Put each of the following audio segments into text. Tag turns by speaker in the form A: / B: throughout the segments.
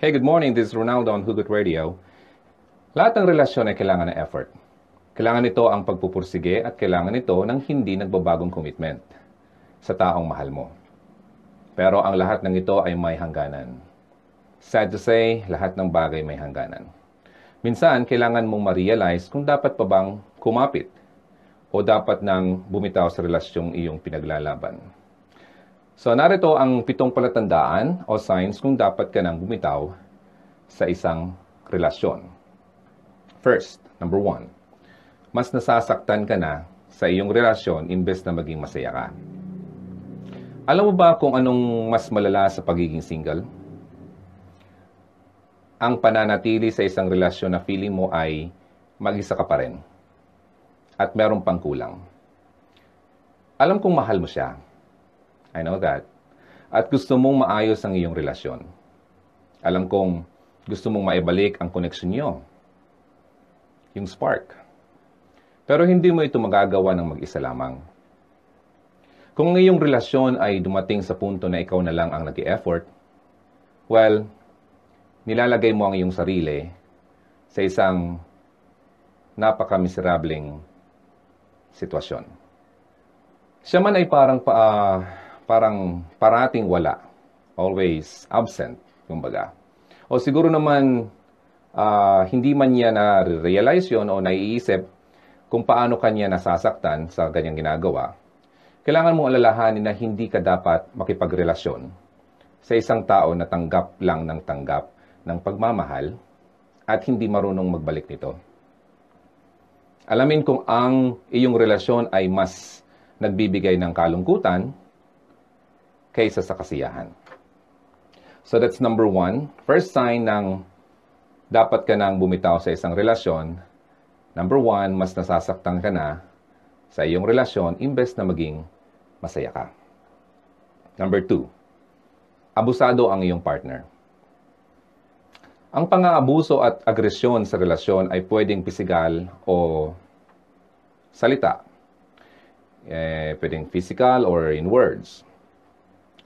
A: Hey, good morning. This is Ronaldo on Hugot Radio. Lahat ng relasyon ay kailangan ng effort. Kailangan nito ang pagpupursige at kailangan nito ng hindi nagbabagong commitment sa taong mahal mo. Pero ang lahat ng ito ay may hangganan. Sad to say, lahat ng bagay may hangganan. Minsan, kailangan mong ma-realize kung dapat pa bang kumapit o dapat nang bumitaw sa relasyong iyong pinaglalaban. So, narito ang pitong palatandaan o signs kung dapat ka nang bumitaw sa isang relasyon. First, number one, mas nasasaktan ka na sa iyong relasyon imbes na maging masaya ka. Alam mo ba kung anong mas malala sa pagiging single? Ang pananatili sa isang relasyon na feeling mo ay mag-isa ka pa rin at meron pang kulang. Alam kong mahal mo siya. I know that. At gusto mong maayos ang iyong relasyon. Alam kong gusto mong maibalik ang connection niyo. Yung spark. Pero hindi mo ito magagawa ng mag-isa lamang. Kung ang iyong relasyon ay dumating sa punto na ikaw na lang ang nag effort well, nilalagay mo ang iyong sarili sa isang napaka-miserableng sitwasyon. Siya man ay parang pa, uh, parang parating wala. Always absent, kumbaga. O siguro naman uh, hindi man niya na-realize yon o naiisip kung paano kanya nasasaktan sa ganyang ginagawa. Kailangan mong alalahanin na hindi ka dapat makipagrelasyon sa isang tao na tanggap lang ng tanggap ng pagmamahal at hindi marunong magbalik nito. Alamin kung ang iyong relasyon ay mas nagbibigay ng kalungkutan kaysa sa kasiyahan. So that's number one. First sign ng dapat ka nang bumitaw sa isang relasyon. Number one, mas nasasaktan ka na sa iyong relasyon imbes na maging masaya ka. Number two, abusado ang iyong partner. Ang pang-aabuso at agresyon sa relasyon ay pwedeng physical o salita. Eh, pwedeng physical or in words.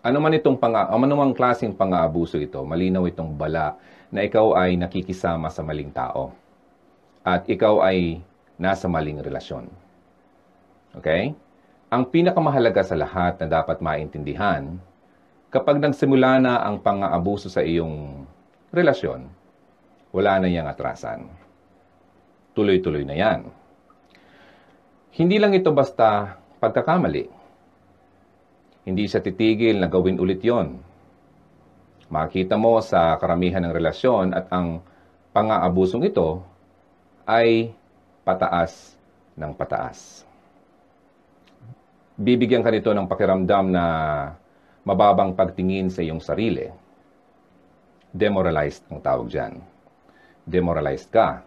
A: Ano man itong pang ano man klaseng pang-aabuso ito, malinaw itong bala na ikaw ay nakikisama sa maling tao. At ikaw ay nasa maling relasyon. Okay? Ang pinakamahalaga sa lahat na dapat maintindihan, kapag nagsimula na ang pang-aabuso sa iyong relasyon, wala na niyang atrasan. Tuloy-tuloy na yan. Hindi lang ito basta pagkakamali. Hindi siya titigil na gawin ulit yon. Makita mo sa karamihan ng relasyon at ang pang-aabusong ito ay pataas ng pataas. Bibigyan ka nito ng pakiramdam na mababang pagtingin sa iyong sarili demoralized ang tawag dyan. Demoralized ka.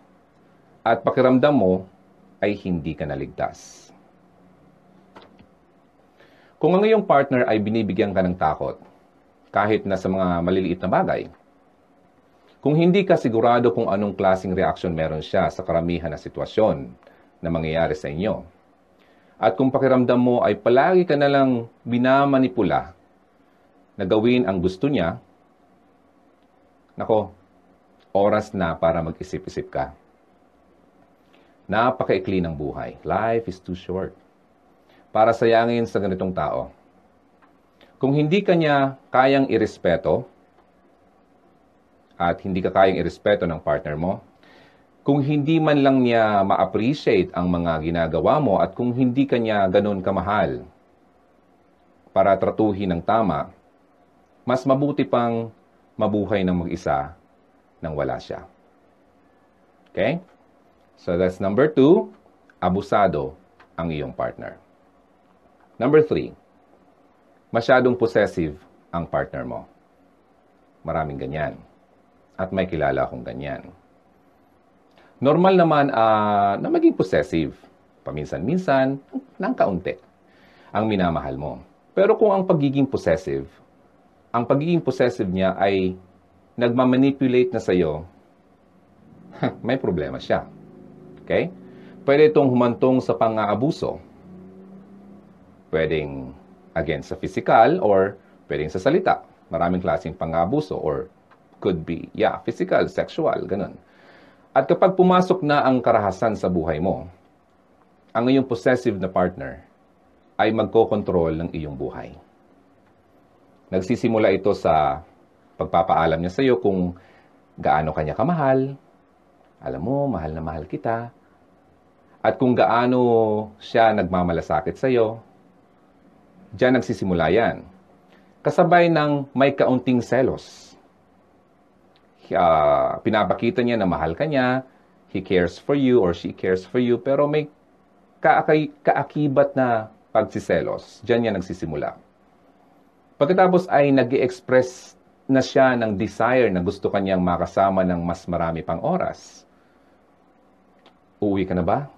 A: At pakiramdam mo ay hindi ka naligtas. Kung ang iyong partner ay binibigyan ka ng takot, kahit na sa mga maliliit na bagay, kung hindi ka sigurado kung anong klasing reaksyon meron siya sa karamihan na sitwasyon na mangyayari sa inyo, at kung pakiramdam mo ay palagi ka nalang binamanipula na gawin ang gusto niya Nako, oras na para mag-isip-isip ka. Napakaikli ng buhay. Life is too short. Para sayangin sa ganitong tao. Kung hindi ka niya kayang irespeto, at hindi ka kayang irespeto ng partner mo, kung hindi man lang niya ma-appreciate ang mga ginagawa mo at kung hindi ka niya ganun kamahal para tratuhin ng tama, mas mabuti pang mabuhay ng mag-isa nang wala siya. Okay? So that's number two, abusado ang iyong partner. Number three, masyadong possessive ang partner mo. Maraming ganyan. At may kilala akong ganyan. Normal naman uh, na maging possessive. Paminsan-minsan, ng kaunti, ang minamahal mo. Pero kung ang pagiging possessive ang pagiging possessive niya ay nagmamanipulate na sa'yo, may problema siya. Okay? Pwede itong humantong sa pang-aabuso. Pwedeng against sa physical or pwedeng sa salita. Maraming klaseng pang-aabuso or Could be, yeah, physical, sexual, ganun. At kapag pumasok na ang karahasan sa buhay mo, ang iyong possessive na partner ay magkokontrol ng iyong buhay. Nagsisimula ito sa pagpapaalam niya sa iyo kung gaano kanya kamahal, alam mo, mahal na mahal kita, at kung gaano siya nagmamalasakit sa iyo, diyan nagsisimula yan. Kasabay ng may kaunting selos. Uh, pinapakita niya na mahal ka niya, he cares for you or she cares for you, pero may kaakay, kaakibat na pagsiselos. Diyan yan nagsisimula. Pagkatapos ay nag express na siya ng desire na gusto kanyang makasama ng mas marami pang oras. Uuwi ka na ba?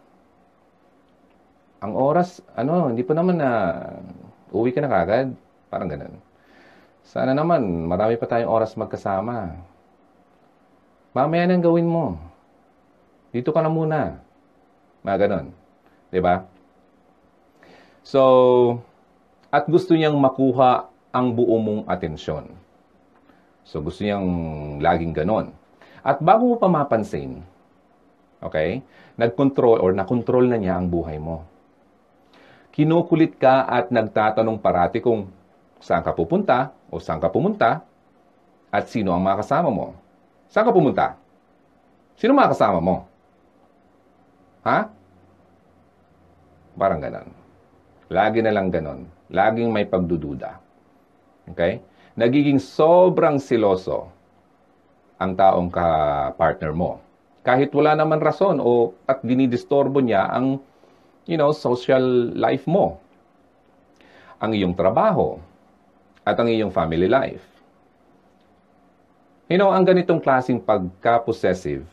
A: Ang oras, ano, hindi pa naman na uwi ka na kagad. Parang ganun. Sana naman, marami pa tayong oras magkasama. Mamaya nang gawin mo. Dito ka na muna. Mga ganun. ba? Diba? So, at gusto niyang makuha ang buo mong atensyon. So, gusto niyang laging ganon. At bago mo pa mapansin, okay, nag-control or nakontrol na niya ang buhay mo. Kinukulit ka at nagtatanong parati kung saan ka pupunta o saan ka pumunta at sino ang makasama mo. Saan ka pumunta? Sino makasama mo? Ha? Parang ganon. Lagi na lang ganon. Laging may pagdududa. Okay? nagiging sobrang siloso ang taong ka-partner mo. Kahit wala naman rason o at dinidistorbo niya ang you know, social life mo. Ang iyong trabaho at ang iyong family life. You know, ang ganitong klasing pagka-possessive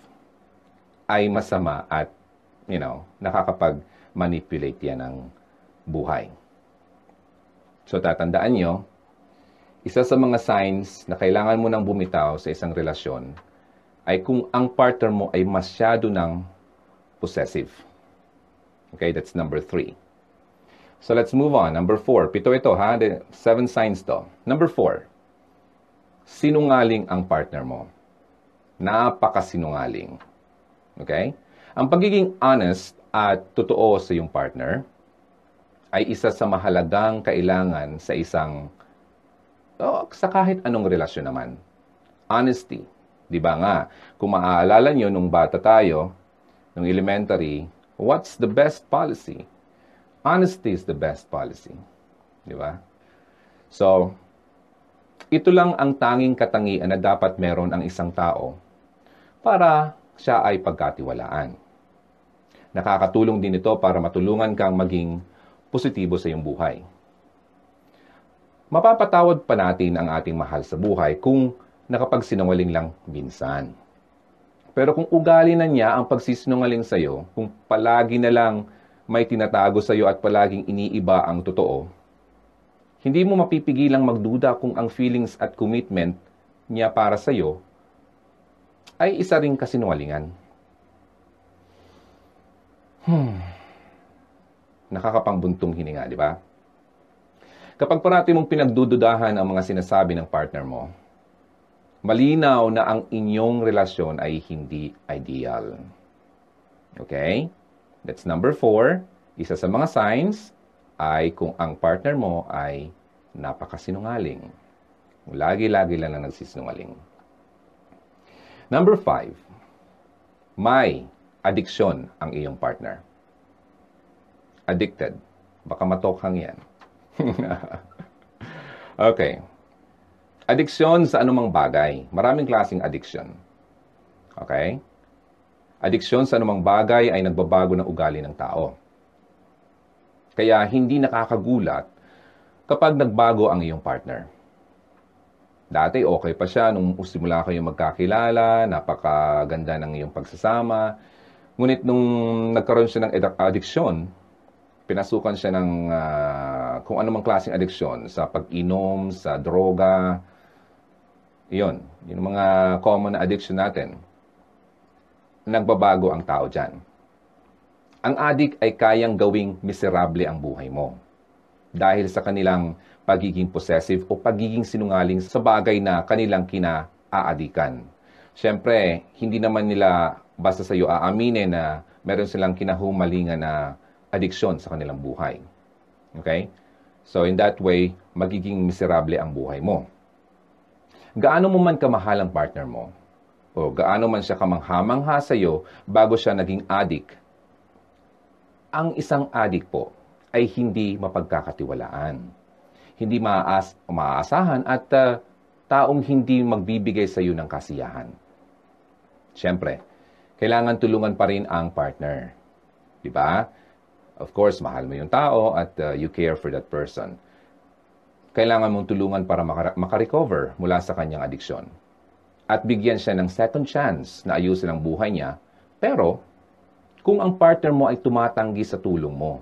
A: ay masama at, you know, nakakapag-manipulate yan ng buhay. So, tatandaan nyo, isa sa mga signs na kailangan mo nang bumitaw sa isang relasyon ay kung ang partner mo ay masyado ng possessive. Okay, that's number three. So let's move on. Number four. Pito ito ha. The seven signs to. Number four. Sinungaling ang partner mo. Napakasinungaling. Okay? Ang pagiging honest at totoo sa iyong partner ay isa sa mahalagang kailangan sa isang o sa kahit anong relasyon naman. Honesty. Di ba nga? Kung maaalala nyo nung bata tayo, nung elementary, what's the best policy? Honesty is the best policy. Di ba? So, ito lang ang tanging katangian na dapat meron ang isang tao para siya ay pagkatiwalaan. Nakakatulong din ito para matulungan kang maging positibo sa iyong buhay mapapatawad pa natin ang ating mahal sa buhay kung nakapagsinungaling lang minsan. Pero kung ugali na niya ang pagsisinungaling sa iyo, kung palagi na lang may tinatago sa iyo at palaging iniiba ang totoo, hindi mo mapipigilang magduda kung ang feelings at commitment niya para sa iyo ay isa ring kasinungalingan. Hmm. Nakakapangbuntong hininga, di ba? Kapag parati mong pinagdududahan ang mga sinasabi ng partner mo, malinaw na ang inyong relasyon ay hindi ideal. Okay? That's number four. Isa sa mga signs ay kung ang partner mo ay napakasinungaling. Lagi-lagi lang na nagsisinungaling. Number five, may addiction ang iyong partner. Addicted. Baka matokhang yan. okay. Addiction sa anumang bagay. Maraming klaseng addiction. Okay? Addiction sa anumang bagay ay nagbabago ng ugali ng tao. Kaya hindi nakakagulat kapag nagbago ang iyong partner. Dati okay pa siya nung simula kayong magkakilala, napakaganda ng iyong pagsasama. Ngunit nung nagkaroon siya ng addiction, pinasukan siya ng uh, kung anumang klaseng addiction sa pag-inom, sa droga. Iyon, yung mga common na addiction natin. Nagbabago ang tao dyan. Ang addict ay kayang gawing miserable ang buhay mo dahil sa kanilang pagiging possessive o pagiging sinungaling sa bagay na kanilang kina aadikan. Siyempre, hindi naman nila basta sa iyo aaminin na meron silang kinahumalingan na addiction sa kanilang buhay. Okay? So in that way, magiging miserable ang buhay mo. Gaano mo man kamahal ang partner mo, o gaano man siya kamangha-mangha sa iyo bago siya naging addict, ang isang addict po ay hindi mapagkakatiwalaan. Hindi maaas, maaasahan at uh, taong hindi magbibigay sa iyo ng kasiyahan. Siyempre, kailangan tulungan pa rin ang partner. Di ba? Of course, mahal mo yung tao at uh, you care for that person. Kailangan mong tulungan para makarecover mula sa kanyang adiksyon. At bigyan siya ng second chance na ayusin ang buhay niya. Pero, kung ang partner mo ay tumatanggi sa tulong mo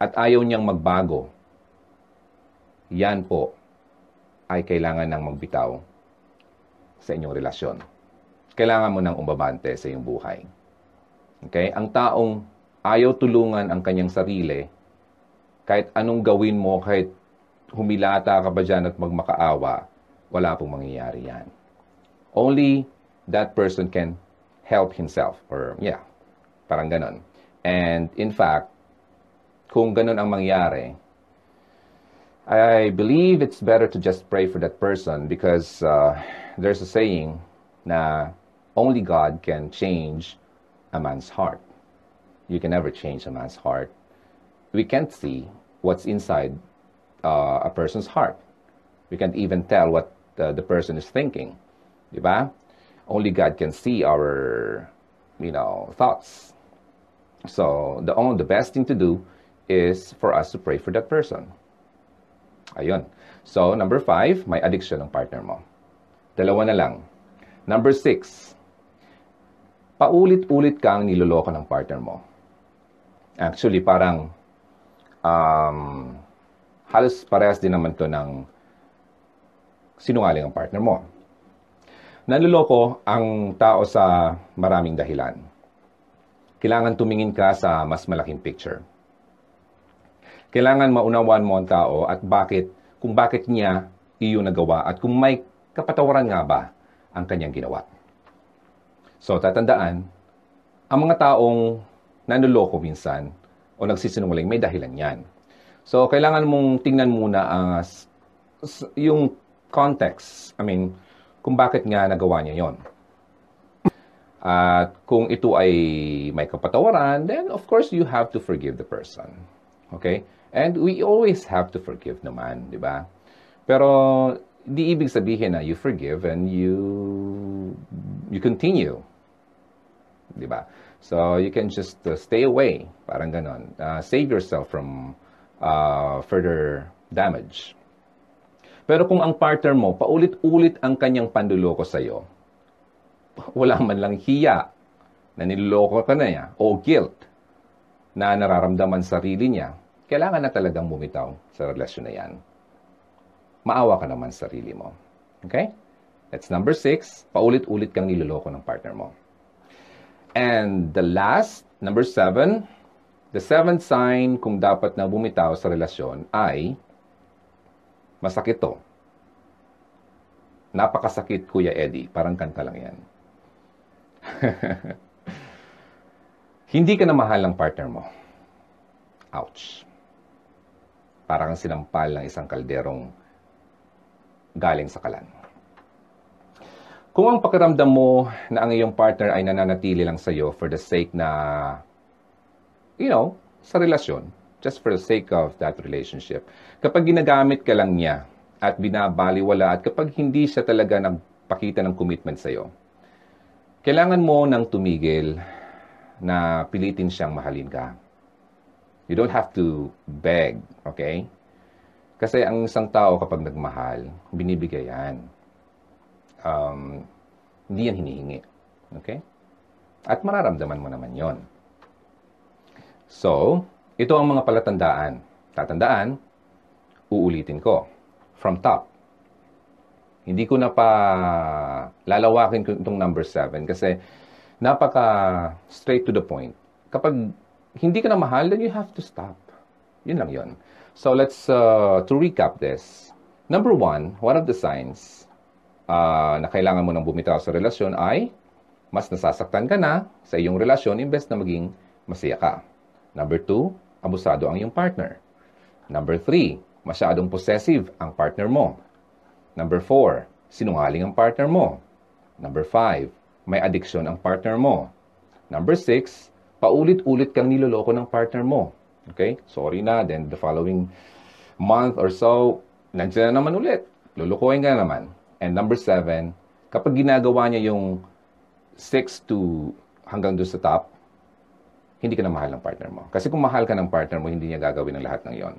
A: at ayaw niyang magbago, yan po ay kailangan ng magbitaw sa inyong relasyon. Kailangan mo ng umbabante sa iyong buhay. Okay? Ang taong ayaw tulungan ang kanyang sarili, kahit anong gawin mo, kahit humilata ka ba dyan at magmakaawa, wala pong mangyayari yan. Only that person can help himself. Or, yeah, parang ganon. And in fact, kung ganon ang mangyari, I believe it's better to just pray for that person because uh, there's a saying na only God can change a man's heart. You can never change a man's heart. We can't see what's inside uh, a person's heart. We can't even tell what the, the person is thinking. Di ba? Only God can see our, you know, thoughts. So, the only, the best thing to do is for us to pray for that person. Ayun. So, number five, may addiction ng partner mo. Dalawa na lang. Number six, paulit-ulit kang niloloko ng partner mo. Actually, parang um, halos parehas din naman to ng sinungaling ang partner mo. Nanluloko ang tao sa maraming dahilan. Kailangan tumingin ka sa mas malaking picture. Kailangan maunawan mo ang tao at bakit, kung bakit niya iyo nagawa at kung may kapatawaran nga ba ang kanyang ginawa. So, tatandaan, ang mga taong nanluloko minsan o nagsisinungaling, may dahilan yan. So, kailangan mong tingnan muna ang uh, yung context. I mean, kung bakit nga nagawa niya yon. At kung ito ay may kapatawaran, then of course you have to forgive the person. Okay? And we always have to forgive naman, di ba? Pero di ibig sabihin na you forgive and you you continue. Di ba? So you can just uh, stay away, parang ganon. Uh, save yourself from uh, further damage. Pero kung ang partner mo, paulit-ulit ang kanyang panduloko sa iyo, wala man lang hiya na niloloko ka na niya o guilt na nararamdaman sa sarili niya, kailangan na talagang bumitaw sa relasyon na yan. Maawa ka naman sa sarili mo. Okay? That's number six. Paulit-ulit kang niloloko ng partner mo. And the last, number seven, The seventh sign kung dapat na bumitaw sa relasyon ay masakit to. Napakasakit, Kuya Eddie. Parang kanta lang yan. Hindi ka na mahal ng partner mo. Ouch. Parang sinampal ng isang kalderong galing sa kalan. Kung ang pakiramdam mo na ang iyong partner ay nananatili lang sa iyo for the sake na you know, sa relasyon, just for the sake of that relationship. Kapag ginagamit ka lang niya at binabaliwala at kapag hindi siya talaga nagpakita ng commitment sa iyo, kailangan mo nang tumigil na pilitin siyang mahalin ka. You don't have to beg, okay? Kasi ang isang tao kapag nagmahal, binibigay yan. Um, hindi yan hinihingi. Okay? At mararamdaman mo naman yon. So, ito ang mga palatandaan. Tatandaan, uulitin ko. From top. Hindi ko na pa lalawakin itong number 7 kasi napaka straight to the point. Kapag hindi ka na mahal, then you have to stop. Yun lang yun. So let's, uh, to recap this. Number one, one of the signs uh, na kailangan mo nang bumitaw sa relasyon ay mas nasasaktan ka na sa iyong relasyon imbes na maging masaya ka. Number two, abusado ang iyong partner. Number three, masyadong possessive ang partner mo. Number four, sinungaling ang partner mo. Number five, may addiction ang partner mo. Number six, paulit-ulit kang niloloko ng partner mo. Okay? Sorry na. Then the following month or so, nandiyan na naman ulit. Lulukoyin ka na naman. And number seven, kapag ginagawa niya yung 6 to hanggang doon sa top, hindi ka na mahal ng partner mo. Kasi kung mahal ka ng partner mo, hindi niya gagawin ang lahat ng yon.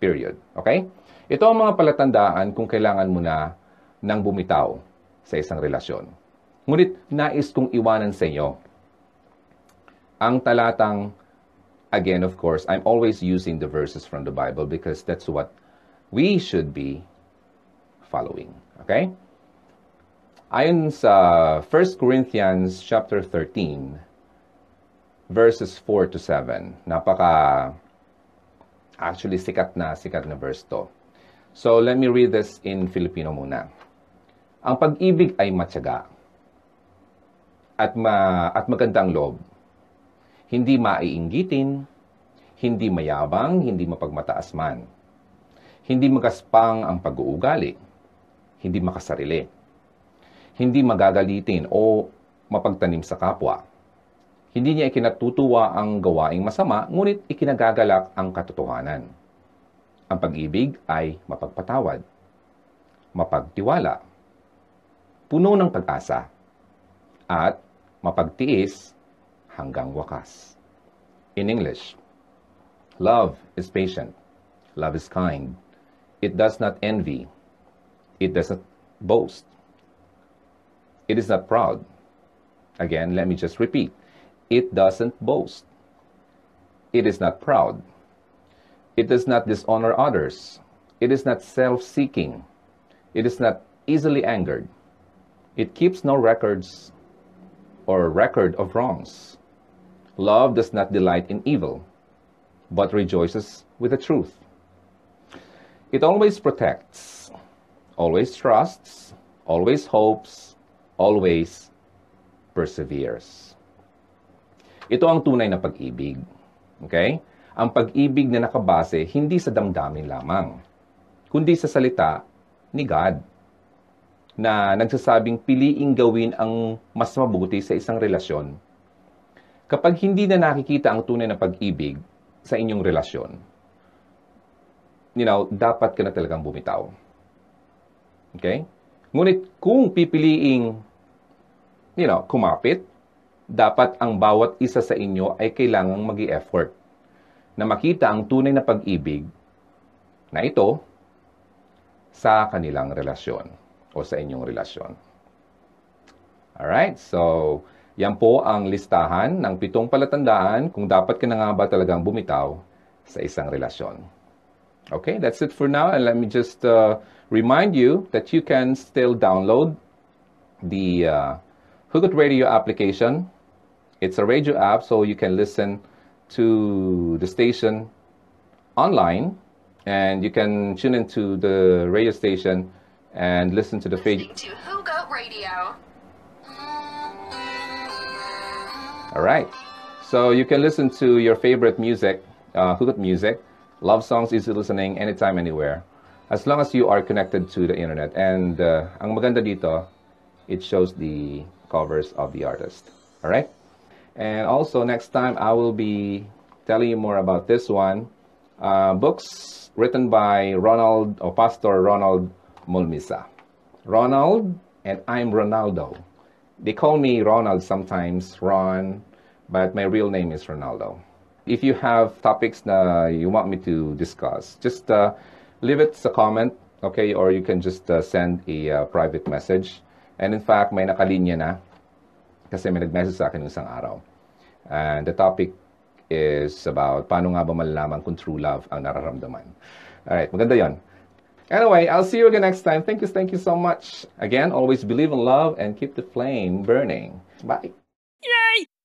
A: Period. Okay? Ito ang mga palatandaan kung kailangan mo na nang bumitaw sa isang relasyon. Ngunit nais kong iwanan sa inyo ang talatang, again of course, I'm always using the verses from the Bible because that's what we should be following. Okay? Ayon sa 1 Corinthians chapter 13, verses 4 to 7, napaka actually sikat na sikat na verse to. So let me read this in Filipino muna. Ang pag-ibig ay matyaga at ma at magandang loob hindi maiinggitin, hindi mayabang, hindi mapagmataas man. Hindi magaspang ang pag-uugali, hindi makasarili. Hindi magagalitin o mapagtanim sa kapwa. Hindi niya ikinatutuwa ang gawaing masama, ngunit ikinagagalak ang katotohanan. Ang pag-ibig ay mapagpatawad, mapagtiwala, puno ng pag-asa, at mapagtiis hanggang wakas. In English, love is patient. Love is kind. It does not envy. It does not boast. It is not proud. Again, let me just repeat. It doesn't boast. It is not proud. It does not dishonor others. It is not self seeking. It is not easily angered. It keeps no records or record of wrongs. Love does not delight in evil, but rejoices with the truth. It always protects, always trusts, always hopes, always perseveres. Ito ang tunay na pag-ibig. Okay? Ang pag-ibig na nakabase hindi sa damdamin lamang, kundi sa salita ni God na nagsasabing piliing gawin ang mas mabuti sa isang relasyon Kapag hindi na nakikita ang tunay na pag-ibig sa inyong relasyon, you know, dapat ka na talagang bumitaw. Okay? Ngunit kung pipiliing, you know, kumapit, dapat ang bawat isa sa inyo ay kailangang mag effort na makita ang tunay na pag-ibig na ito sa kanilang relasyon o sa inyong relasyon. Alright, so yan po ang listahan ng pitong palatandaan kung dapat ka na nga ba talagang bumitaw sa isang relasyon. Okay, that's it for now. And let me just uh, remind you that you can still download the uh, Hugot Radio application. It's a radio app, so you can listen to the station online and you can tune into the radio station and listen to the
B: Listening to Hugot Radio.
A: All right. So you can listen to your favorite music, uh, Hugot music, love songs, easy listening, anytime, anywhere, as long as you are connected to the internet. And uh, ang maganda dito, it shows the covers of the artist. All right. And also next time I will be telling you more about this one. Uh, books written by Ronald or Pastor Ronald Mulmisa. Ronald and I'm Ronaldo. They call me Ronald sometimes, Ron, but my real name is Ronaldo. If you have topics that you want me to discuss, just uh, leave it as a comment, okay? Or you can just uh, send a uh, private message. And in fact, may nakalinya na kasi may nag-message sa akin isang araw. And the topic is about paano nga ba malalaman kung true love ang nararamdaman. Alright, maganda yon. Anyway, I'll see you again next time. Thank you, thank you so much. Again, always believe in love and keep the flame burning. Bye.